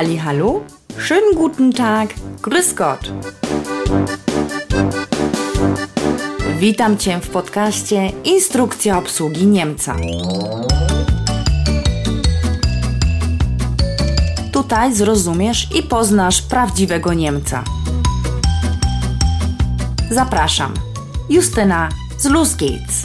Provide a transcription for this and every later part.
Halli, hallo, schönen guten Tag, grüß Gott. Witam Cię w podcaście Instrukcja obsługi Niemca. Tutaj zrozumiesz i poznasz prawdziwego Niemca. Zapraszam. Justyna z Los geht's.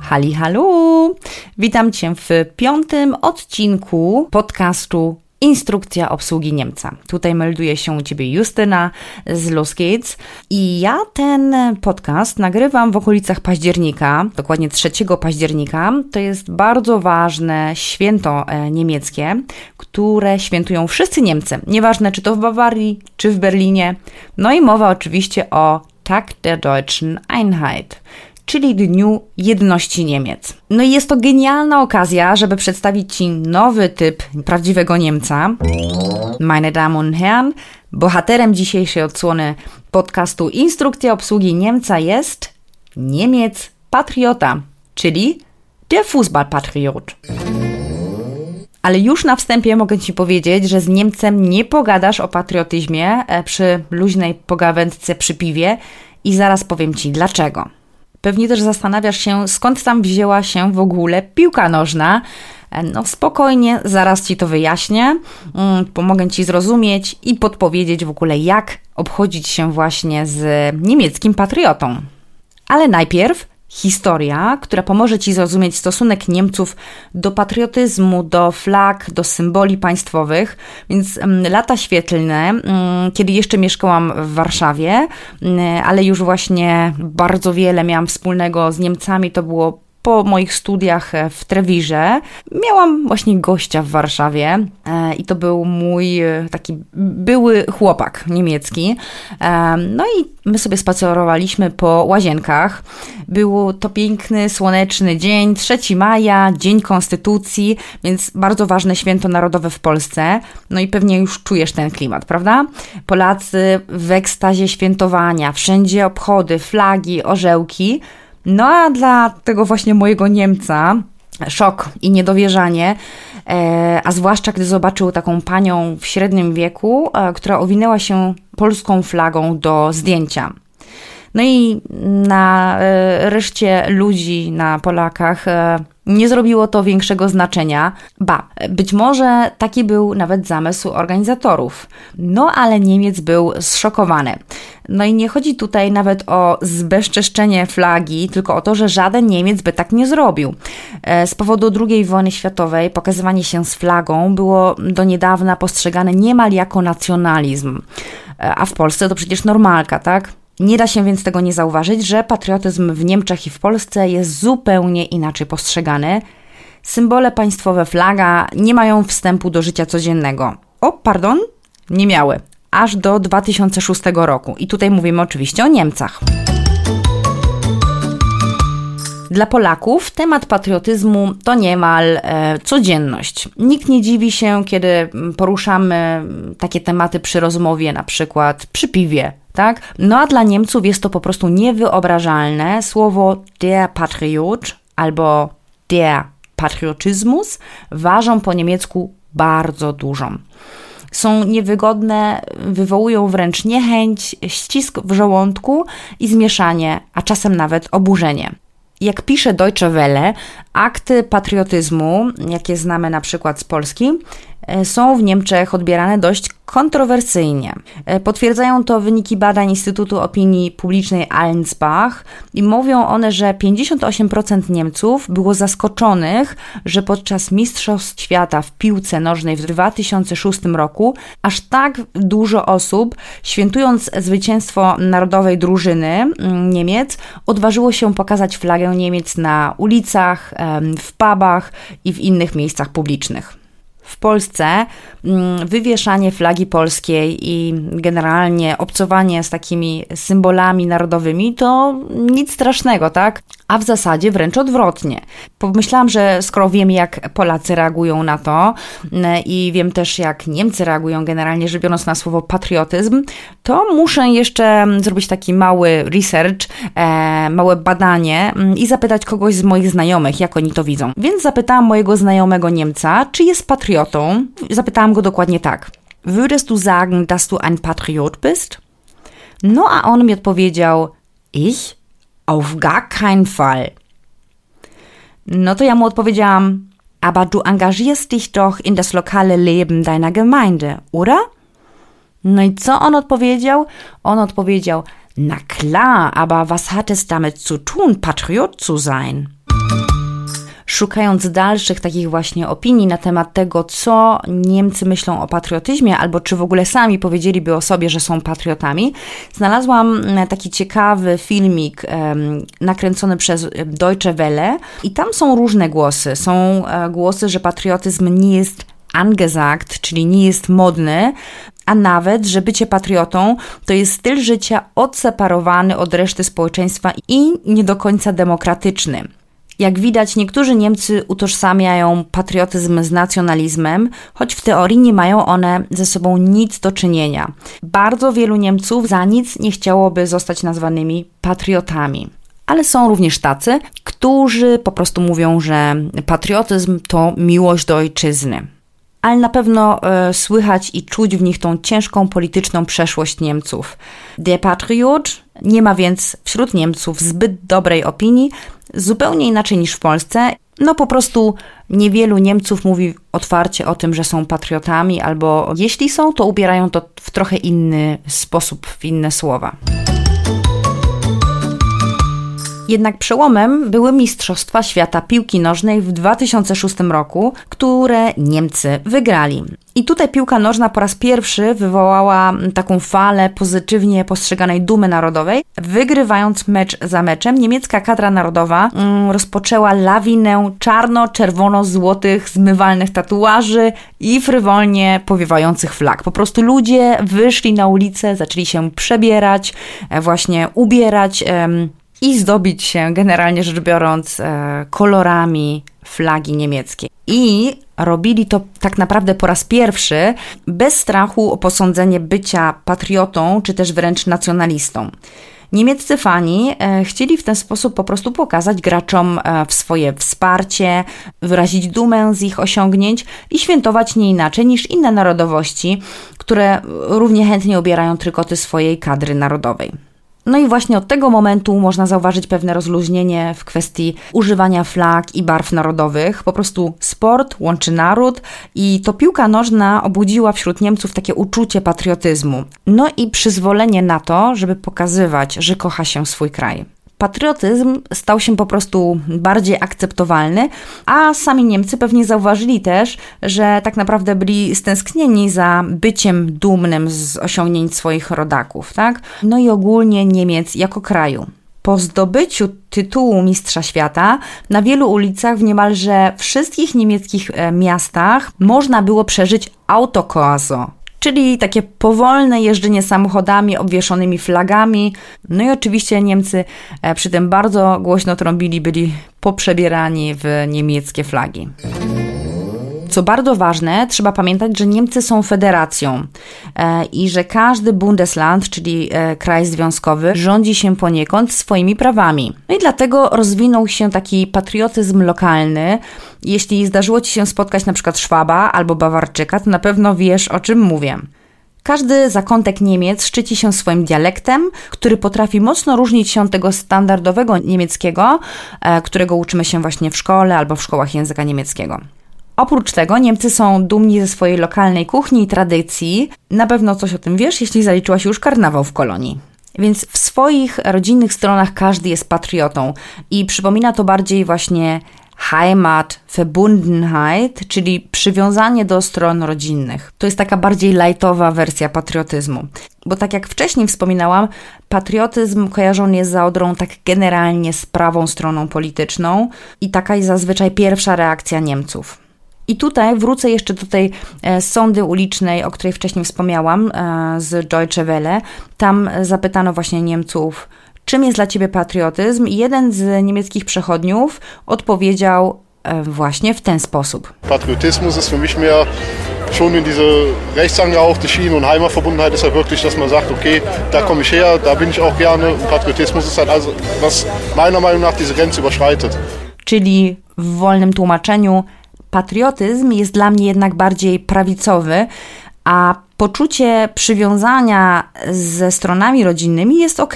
Hali, hallo! Witam Cię w piątym odcinku podcastu Instrukcja obsługi Niemca. Tutaj melduje się u Ciebie Justyna z Los Gates i ja ten podcast nagrywam w okolicach października, dokładnie 3 października. To jest bardzo ważne święto e, niemieckie, które świętują wszyscy Niemcy, nieważne czy to w Bawarii, czy w Berlinie. No i mowa oczywiście o Tag der Deutschen Einheit, czyli Dniu Jedności Niemiec. No i jest to genialna okazja, żeby przedstawić Ci nowy typ prawdziwego Niemca. Meine Damen und Herren, bohaterem dzisiejszej odsłony podcastu Instrukcja obsługi Niemca jest Niemiec Patriota, czyli der Fußballpatriot. Ale już na wstępie mogę Ci powiedzieć, że z Niemcem nie pogadasz o patriotyzmie e, przy luźnej pogawędce przy piwie i zaraz powiem Ci dlaczego. Pewnie też zastanawiasz się, skąd tam wzięła się w ogóle piłka nożna. E, no spokojnie, zaraz Ci to wyjaśnię, mm, pomogę Ci zrozumieć i podpowiedzieć w ogóle, jak obchodzić się właśnie z niemieckim patriotą. Ale najpierw historia, która pomoże Ci zrozumieć stosunek Niemców do patriotyzmu, do flag, do symboli państwowych. Więc lata świetlne, kiedy jeszcze mieszkałam w Warszawie, ale już właśnie bardzo wiele miałam wspólnego z Niemcami, to było po moich studiach e, w Trewirze miałam właśnie gościa w Warszawie e, i to był mój e, taki były chłopak niemiecki. No i my sobie spacerowaliśmy po łazienkach. Był to piękny, słoneczny dzień, 3 maja, Dzień Konstytucji, więc bardzo ważne święto narodowe w Polsce. No i pewnie już czujesz ten klimat, prawda? Polacy w ekstazie świętowania, wszędzie obchody, flagi, orzełki. No a dla tego właśnie mojego Niemca szok i niedowierzanie, e, a zwłaszcza gdy zobaczył taką panią w średnim wieku, e, która owinęła się polską flagą do zdjęcia. No i na e, reszcie ludzi, na Polakach, nie zrobiło to większego znaczenia. Ba, być może taki był nawet zamysł organizatorów. No ale Niemiec był zszokowany. No i nie chodzi tutaj nawet o zbezczeszczenie flagi, tylko o to, że żaden Niemiec by tak nie zrobił. E, z powodu II wojny światowej pokazywanie się z flagą było do niedawna postrzegane niemal jako nacjonalizm. E, a w Polsce to przecież normalka, tak? Nie da się więc tego nie zauważyć, że patriotyzm w Niemczech i w Polsce jest zupełnie inaczej postrzegany. Symbole państwowe flaga nie mają wstępu do życia codziennego. O, pardon, nie miały. Aż do 2006 roku. I tutaj mówimy oczywiście o Niemcach. Dla Polaków temat patriotyzmu to niemal e, codzienność. Nikt nie dziwi się, kiedy poruszamy takie tematy przy rozmowie, na przykład przy piwie, tak? No a dla Niemców jest to po prostu niewyobrażalne. Słowo der Patriot albo der Patriotyzmus ważą po niemiecku bardzo dużo. Są niewygodne, wywołują wręcz niechęć, ścisk w żołądku i zmieszanie, a czasem nawet oburzenie. Jak pisze Deutsche Welle, akty patriotyzmu, jakie znamy na przykład z Polski, są w Niemczech odbierane dość kontrowersyjnie. E, potwierdzają to wyniki badań Instytutu Opinii Publicznej Allensbach i mówią one, że 58% Niemców było zaskoczonych, że podczas Mistrzostw Świata w piłce nożnej w 2006 roku aż tak dużo osób, świętując zwycięstwo narodowej drużyny mm, Niemiec, odważyło się pokazać flagę Niemiec na ulicach, w pubach i w innych miejscach publicznych. W Polsce mm, wywieszanie flagi polskiej i generalnie obcowanie z takimi symbolami narodowymi to nic strasznego, tak? A w zasadzie wręcz odwrotnie. Pomyślałam, że skoro wiem, jak Polacy reagują na to mm, i wiem też, jak Niemcy reagują generalnie, rzecz biorąc na słowo patriotyzm, to muszę jeszcze zrobić taki mały research, e, małe badanie mm, i zapytać kogoś z moich znajomych, jak oni to widzą. Więc zapytałam mojego znajomego Niemca, czy jest patriotą Patriotą. Zapytałam go dokładnie tak. Würdest du sagen, dass du ein Patriot bist? No a on mi odpowiedział, ich? Auf gar keinen Fall. No to ja mu odpowiedziałam, aber du engagierst dich doch in das lokale Leben deiner Gemeinde, oder? No i co on odpowiedział? On odpowiedział, na klar, aber was hat es damit zu tun, Patriot zu sein? Szukając dalszych takich właśnie opinii na temat tego, co Niemcy myślą o patriotyzmie, albo czy w ogóle sami powiedzieliby o sobie, że są patriotami, znalazłam mm, taki ciekawy filmik nakręcony przez Deutsche Welle i tam są różne głosy. Są e, głosy, że patriotyzm nie jest angesagt, czyli nie jest modny, a nawet, że bycie patriotą to jest styl życia odseparowany od reszty społeczeństwa i nie do końca demokratyczny. Jak widać, niektórzy Niemcy utożsamiają patriotyzm z nacjonalizmem, choć w teorii nie mają one ze sobą nic do czynienia. Bardzo wielu Niemców za nic nie chciałoby zostać nazwanymi patriotami. Ale są również tacy, którzy po prostu mówią, że patriotyzm to miłość do ojczyzny ale na pewno e, słychać i czuć w nich tą ciężką polityczną przeszłość Niemców. Der Patriot nie ma więc wśród Niemców zbyt dobrej opinii, zupełnie inaczej niż w Polsce. No po prostu niewielu Niemców mówi otwarcie o tym, że są patriotami, albo jeśli są, to ubierają to w trochę inny sposób, w inne słowa. Jednak przełomem były Mistrzostwa Świata Piłki Nożnej w 2006 roku, które Niemcy wygrali. I tutaj piłka nożna po raz pierwszy wywołała taką falę pozytywnie postrzeganej dumy narodowej. Wygrywając mecz za meczem, niemiecka kadra narodowa mm, rozpoczęła lawinę czarno-czerwono-złotych zmywalnych tatuaży i frywolnie powiewających flag. Po prostu ludzie wyszli na ulicę, zaczęli się przebierać, e, właśnie ubierać i zdobić się, generalnie rzecz biorąc, e, kolorami flagi niemieckiej. I robili to tak naprawdę po raz pierwszy, bez strachu o posądzenie bycia patriotą czy też wręcz nacjonalistą. Niemieccy fani e, chcieli w ten sposób po prostu pokazać graczom e, swoje wsparcie, wyrazić dumę z ich osiągnięć i świętować nie inaczej niż inne narodowości, które równie chętnie ubierają trykoty swojej kadry narodowej. No i właśnie od tego momentu można zauważyć pewne rozluźnienie w kwestii używania flag i barw narodowych. Po prostu sport łączy naród i to piłka nożna obudziła wśród Niemców takie uczucie patriotyzmu. No i przyzwolenie na to, żeby pokazywać, że kocha się swój kraj patriotyzm stał się po prostu bardziej akceptowalny, a sami Niemcy pewnie zauważyli też, że tak naprawdę byli stęsknieni za byciem dumnym z osiągnięć swoich rodaków, tak? No i ogólnie Niemiec jako kraju. Po zdobyciu tytułu Mistrza Świata na wielu ulicach w niemalże wszystkich niemieckich e, miastach można było przeżyć autokoazo, czyli takie powolne jeżdżenie samochodami obwieszonymi flagami. No i oczywiście Niemcy e, przy tym bardzo głośno trąbili, byli poprzebierani w niemieckie flagi. Co bardzo ważne, trzeba pamiętać, że Niemcy są federacją e, i że każdy Bundesland, czyli e, kraj związkowy, rządzi się poniekąd swoimi prawami. No i dlatego rozwinął się taki patriotyzm lokalny. Jeśli zdarzyło Ci się spotkać na przykład Szwaba albo Bawarczyka, to na pewno wiesz o czym mówię. Każdy zakątek Niemiec szczyci się swoim dialektem, który potrafi mocno różnić się od tego standardowego niemieckiego, e, którego uczymy się właśnie w szkole albo w szkołach języka niemieckiego. Oprócz tego Niemcy są dumni ze swojej lokalnej kuchni i tradycji. Na pewno coś o tym wiesz, jeśli zaliczyłaś już karnawał w kolonii. Więc w swoich rodzinnych stronach każdy jest patriotą i przypomina to bardziej właśnie Heimat, Verbundenheit, czyli przywiązanie do stron rodzinnych. To jest taka bardziej lightowa wersja patriotyzmu. Bo tak jak wcześniej wspominałam, patriotyzm kojarzony jest za Odrą tak generalnie z prawą stroną polityczną i taka jest zazwyczaj pierwsza reakcja Niemców. I tutaj wrócę jeszcze do tej e, sądy ulicznej, o której wcześniej wspomniałam, e, z Deutsche Welle. Tam zapytano właśnie Niemców, czym jest dla ciebie patriotyzm? I jeden z niemieckich przechodniów odpowiedział e, właśnie w ten sposób. Patriotismus ist für mich mehr schon in diese rechtsangehauchte Schiene und Heimatverbundenheit ist ja wirklich, dass man sagt, okay, da komme ich her, da bin ich auch gerne. Und Patriotismus ist halt also, was meiner Meinung nach diese Grenze überschreitet. Czyli w wolnym tłumaczeniu patriotyzm jest dla mnie jednak bardziej prawicowy, a poczucie przywiązania ze stronami rodzinnymi jest ok.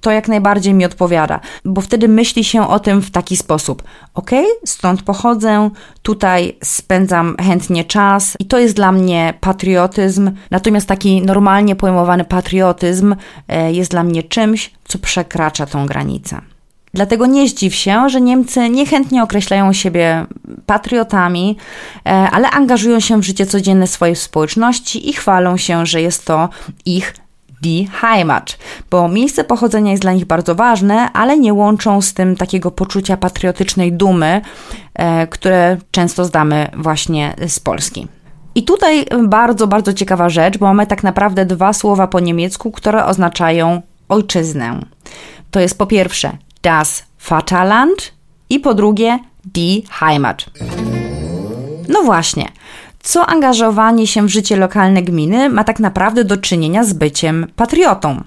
To jak najbardziej mi odpowiada, bo wtedy myśli się o tym w taki sposób. Ok, stąd pochodzę, tutaj spędzam chętnie czas i to jest dla mnie patriotyzm. Natomiast taki normalnie pojmowany patriotyzm e, jest dla mnie czymś, co przekracza tą granicę. Dlatego nie zdziw się, że Niemcy niechętnie określają siebie patriotami, e, ale angażują się w życie codzienne swojej społeczności i chwalą się, że jest to ich die Heimat, bo miejsce pochodzenia jest dla nich bardzo ważne, ale nie łączą z tym takiego poczucia patriotycznej dumy, e, które często zdamy właśnie z Polski. I tutaj bardzo, bardzo ciekawa rzecz, bo mamy tak naprawdę dwa słowa po niemiecku, które oznaczają ojczyznę. To jest po pierwsze das Vaterland i po drugie die Heimat. No właśnie, co angażowanie się w życie lokalne gminy ma tak naprawdę do czynienia z byciem patriotą?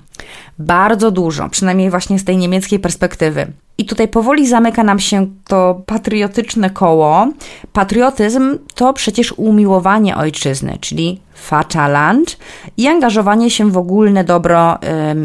Bardzo dużo, przynajmniej właśnie z tej niemieckiej perspektywy. I tutaj powoli zamyka nam się to patriotyczne koło. Patriotyzm to przecież umiłowanie ojczyzny, czyli Vaterland i angażowanie się w ogólne dobro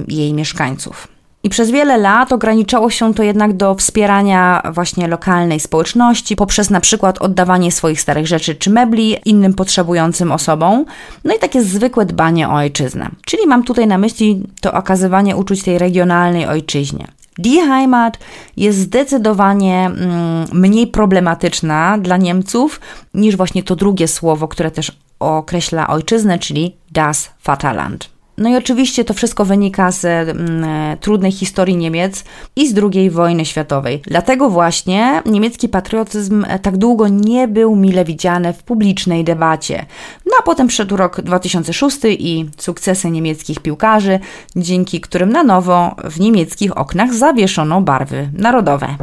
jej mieszkańców. I przez wiele lat ograniczało się to jednak do wspierania właśnie lokalnej społeczności poprzez na przykład oddawanie swoich starych rzeczy czy mebli innym potrzebującym osobom, no i takie zwykłe dbanie o ojczyznę. Czyli mam tutaj na myśli to okazywanie uczuć tej regionalnej ojczyźnie. Die Heimat jest zdecydowanie mm, mniej problematyczna dla Niemców niż właśnie to drugie słowo, które też określa ojczyznę, czyli das Vaterland. No i oczywiście to wszystko wynika z mm, e, trudnej historii Niemiec i z II wojny światowej. Dlatego właśnie niemiecki patriotyzm e, tak długo nie był mile widziany w publicznej debacie. No a potem przyszedł rok 2006 i sukcesy niemieckich piłkarzy, dzięki którym na nowo w niemieckich oknach zawieszono barwy narodowe.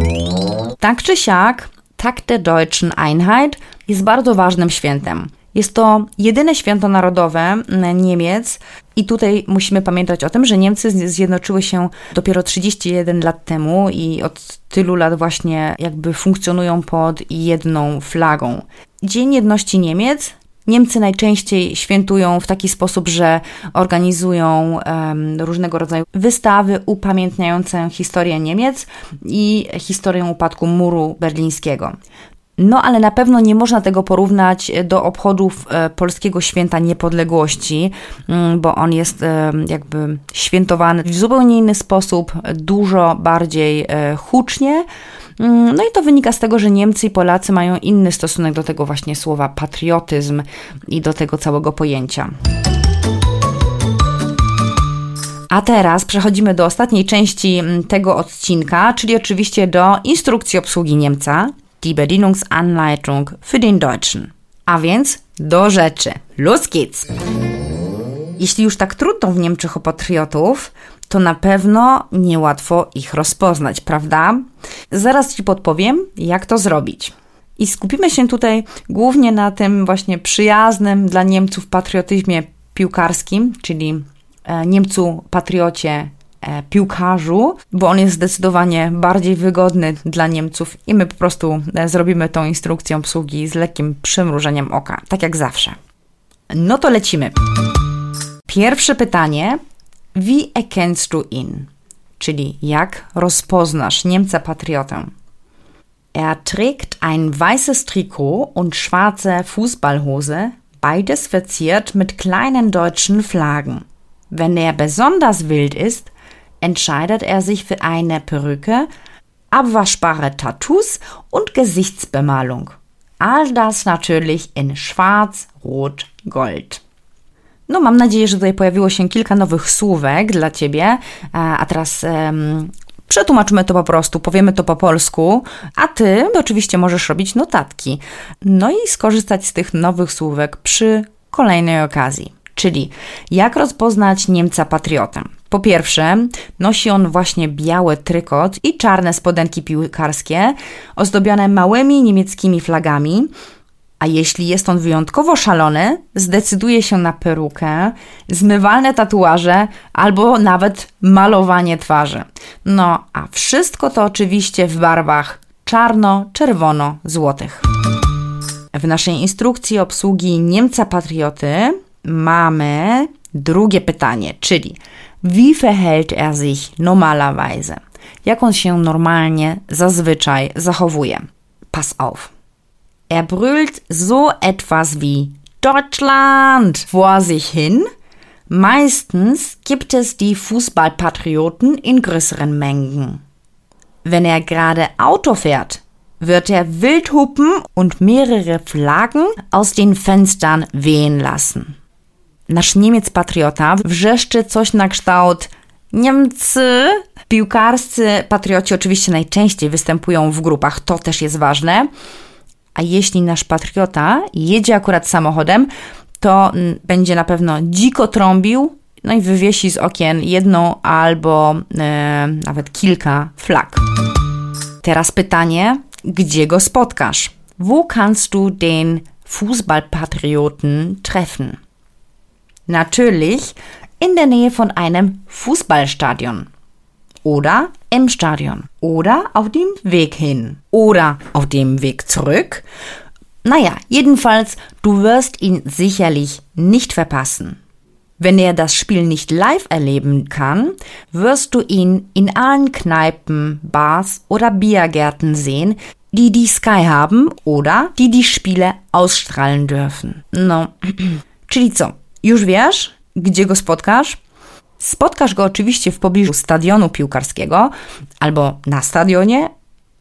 Tak czy siak, Tag der Deutschen Einheit jest bardzo ważnym świętem. Jest to jedyne święto narodowe mm, Niemiec, i tutaj musimy pamiętać o tym, że Niemcy zjednoczyły się dopiero 31 lat temu i od tylu lat właśnie jakby funkcjonują pod jedną flagą. Dzień Jedności Niemiec Niemcy najczęściej świętują w taki sposób, że organizują um, różnego rodzaju wystawy upamiętniające historię Niemiec i historię upadku muru berlińskiego. No, ale na pewno nie można tego porównać do obchodów e, polskiego święta niepodległości, mm, bo on jest e, jakby świętowany w zupełnie inny sposób, dużo bardziej e, hucznie. Mm, no i to wynika z tego, że Niemcy i Polacy mają inny stosunek do tego właśnie słowa patriotyzm i do tego całego pojęcia. A teraz przechodzimy do ostatniej części mm, tego odcinka, czyli oczywiście do instrukcji obsługi Niemca die Bedienungsanleitung für den Deutschen. A więc do rzeczy. Los geht's! Jeśli już tak trudno w Niemczech o patriotów, to na pewno niełatwo ich rozpoznać, prawda? Zaraz Ci podpowiem, jak to zrobić. I skupimy się tutaj głównie na tym właśnie przyjaznym dla Niemców patriotyzmie piłkarskim, czyli e, Niemcu patriocie piłkarzu, bo on jest zdecydowanie bardziej wygodny dla Niemców i my po prostu e, zrobimy tą instrukcję obsługi z lekkim przymrużeniem oka, tak jak zawsze. No to lecimy. Pierwsze pytanie. Wie erkennst du ihn? Czyli jak rozpoznasz Niemca patriotę? Er trägt ein weißes Trikot und schwarze Fußballhose, beides verziert mit kleinen deutschen Flaggen. Wenn er besonders wild ist, entscheidet er sich für eine Perücke, abwaschbare Tattoos und Gesichtsbemalung. All das natürlich in schwarz, rot, gold. No, mam nadzieję, że tutaj pojawiło się kilka nowych słówek dla Ciebie, a teraz um, to po prostu, powiemy to po polsku, a ty oczywiście możesz robić notatki. No i skorzystać z tych nowych słówek przy kolejnej okazji. Czyli jak rozpoznać Niemca patriotę? Po pierwsze, nosi on właśnie biały trykot i czarne spodenki piłkarskie, ozdobione małymi niemieckimi flagami. A jeśli jest on wyjątkowo szalony, zdecyduje się na perukę, zmywalne tatuaże albo nawet malowanie twarzy. No, a wszystko to oczywiście w barwach czarno-czerwono-złotych. W naszej instrukcji obsługi Niemca Patrioty mamy drugie pytanie, czyli wie verhält er sich normalerweise? Jak on się normalnie, zazwyczaj zachowuje? Pass auf. Er brüllt so etwas wie Deutschland vor sich hin. Meistens gibt es die Fußballpatrioten in größeren Mengen. Wenn er gerade Auto fährt, wird er wild hupen und mehrere Flaggen aus den Fenstern wehen lassen. Nasz Niemiec patriota wrzeszczy coś na kształt Niemcy. Piłkarscy patrioci oczywiście najczęściej występują w grupach, to też jest ważne. A jeśli nasz patriota jedzie akurat samochodem, to będzie na pewno dziko trąbił, no i wywiesi z okien jedną albo e, nawet kilka flag. Teraz pytanie, gdzie go spotkasz? Wo kannst du den Fußballpatrioten treffen? Natürlich in der Nähe von einem Fußballstadion. Oder im Stadion. Oder auf dem Weg hin. Oder auf dem Weg zurück. Naja, jedenfalls, du wirst ihn sicherlich nicht verpassen. Wenn er das Spiel nicht live erleben kann, wirst du ihn in allen Kneipen, Bars oder Biergärten sehen, die die Sky haben oder die die Spiele ausstrahlen dürfen. No, co? Już wiesz, gdzie go spotkasz? Spotkasz go oczywiście w pobliżu stadionu piłkarskiego, albo na stadionie,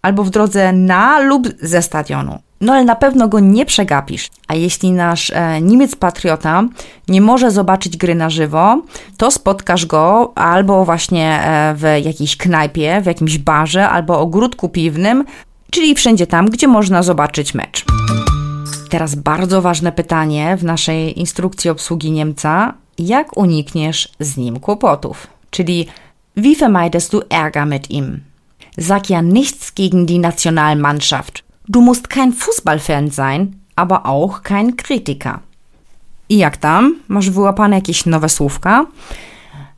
albo w drodze na lub ze stadionu. No ale na pewno go nie przegapisz. A jeśli nasz e, Niemiec patriota nie może zobaczyć gry na żywo, to spotkasz go albo właśnie e, w jakiejś knajpie, w jakimś barze, albo ogródku piwnym, czyli wszędzie tam, gdzie można zobaczyć mecz. Teraz bardzo ważne pytanie w naszej instrukcji obsługi Niemca. Jak unikniesz z nim kłopotów? Czyli wie vermeidest du Ärger mit ihm? Sag ja nichts gegen die Nationalmannschaft. Du musst kein Fußballfan sein, aber auch kein Kritiker. I jak tam? Masz wyłapane jakieś nowe słówka?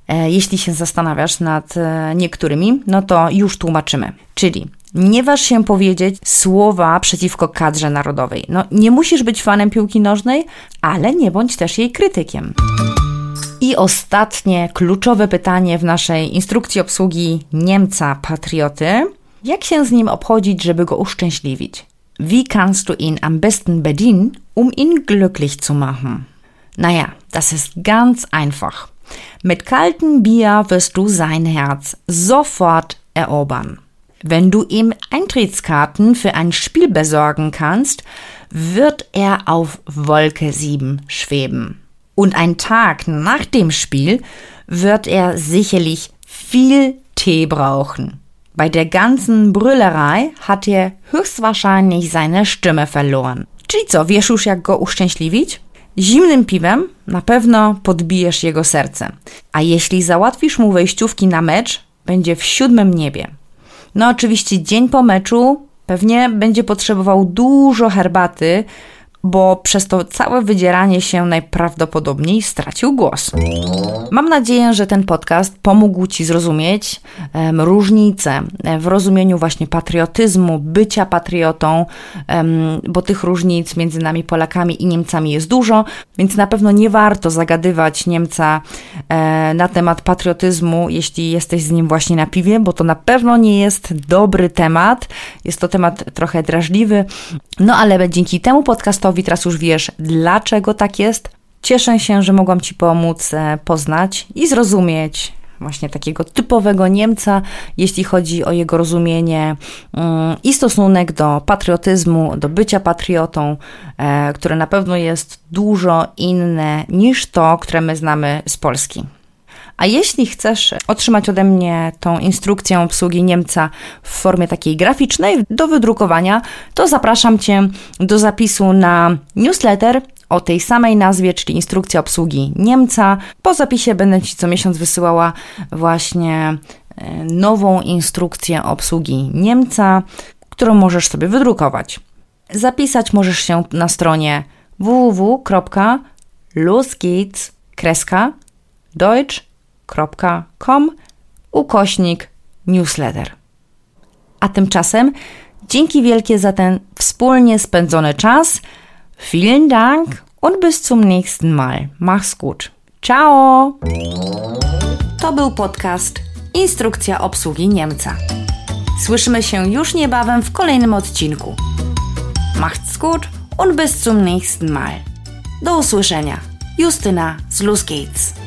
E, jeśli się zastanawiasz nad e, niektórymi, no to już tłumaczymy. Czyli nie waż się powiedzieć słowa przeciwko kadrze narodowej. No, nie musisz być fanem piłki nożnej, ale nie bądź też jej krytykiem. I ostatnie kluczowe pytanie w naszej instrukcji obsługi Niemca Patrioty. Jak się z nim obchodzić, żeby go uszczęśliwić? Wie kannst du ihn am besten bedienen, um ihn glücklich zu machen? Naja, das ist ganz einfach. Mit kaltem Bier wirst du sein Herz sofort erobern. Wenn du ihm Eintrittskarten für ein Spiel besorgen kannst, wird er auf Wolke 7 schweben. Und ein Tag nach dem Spiel wird er sicherlich viel Tee brauchen. Bei der ganzen Brüllerei hat er höchstwahrscheinlich seine Stimme verloren. Czyli co, wiesz już jak go uszczęśliwić? Zimnym piwem na pewno podbijesz jego serce. A jeśli załatwisz mu wejściówki na mecz, będzie w siódmym niebie. No oczywiście dzień po meczu pewnie będzie potrzebował dużo herbaty, bo przez to całe wydzieranie się najprawdopodobniej stracił głos. Mam nadzieję, że ten podcast pomógł Ci zrozumieć um, różnice w rozumieniu właśnie patriotyzmu, bycia patriotą, um, bo tych różnic między nami Polakami i Niemcami jest dużo, więc na pewno nie warto zagadywać Niemca e, na temat patriotyzmu, jeśli jesteś z nim właśnie na piwie, bo to na pewno nie jest dobry temat. Jest to temat trochę drażliwy, no ale dzięki temu podcastowi teraz już wiesz, dlaczego tak jest. Cieszę się, że mogłam Ci pomóc e, poznać i zrozumieć właśnie takiego typowego Niemca, jeśli chodzi o jego rozumienie mm, i stosunek do patriotyzmu, do bycia patriotą, e, które na pewno jest dużo inne niż to, które my znamy z Polski. A jeśli chcesz otrzymać ode mnie tą instrukcję obsługi Niemca w formie takiej graficznej do wydrukowania, to zapraszam Cię do zapisu na newsletter o tej samej nazwie, czyli instrukcja obsługi Niemca. Po zapisie będę Ci co miesiąc wysyłała właśnie e, nową instrukcję obsługi Niemca, którą możesz sobie wydrukować. Zapisać możesz się na stronie www.losgeht's.deutsch.com ukośnik newsletter. A tymczasem dzięki wielkie za ten wspólnie spędzony czas. Vielen Dank und bis zum nächsten Mal. Mach's gut. Ciao! To był podcast Instrukcja obsługi Niemca. Słyszymy się już niebawem w kolejnym odcinku. Macht's gut und bis zum nächsten Mal. Do usłyszenia. Justyna z Luz Gates.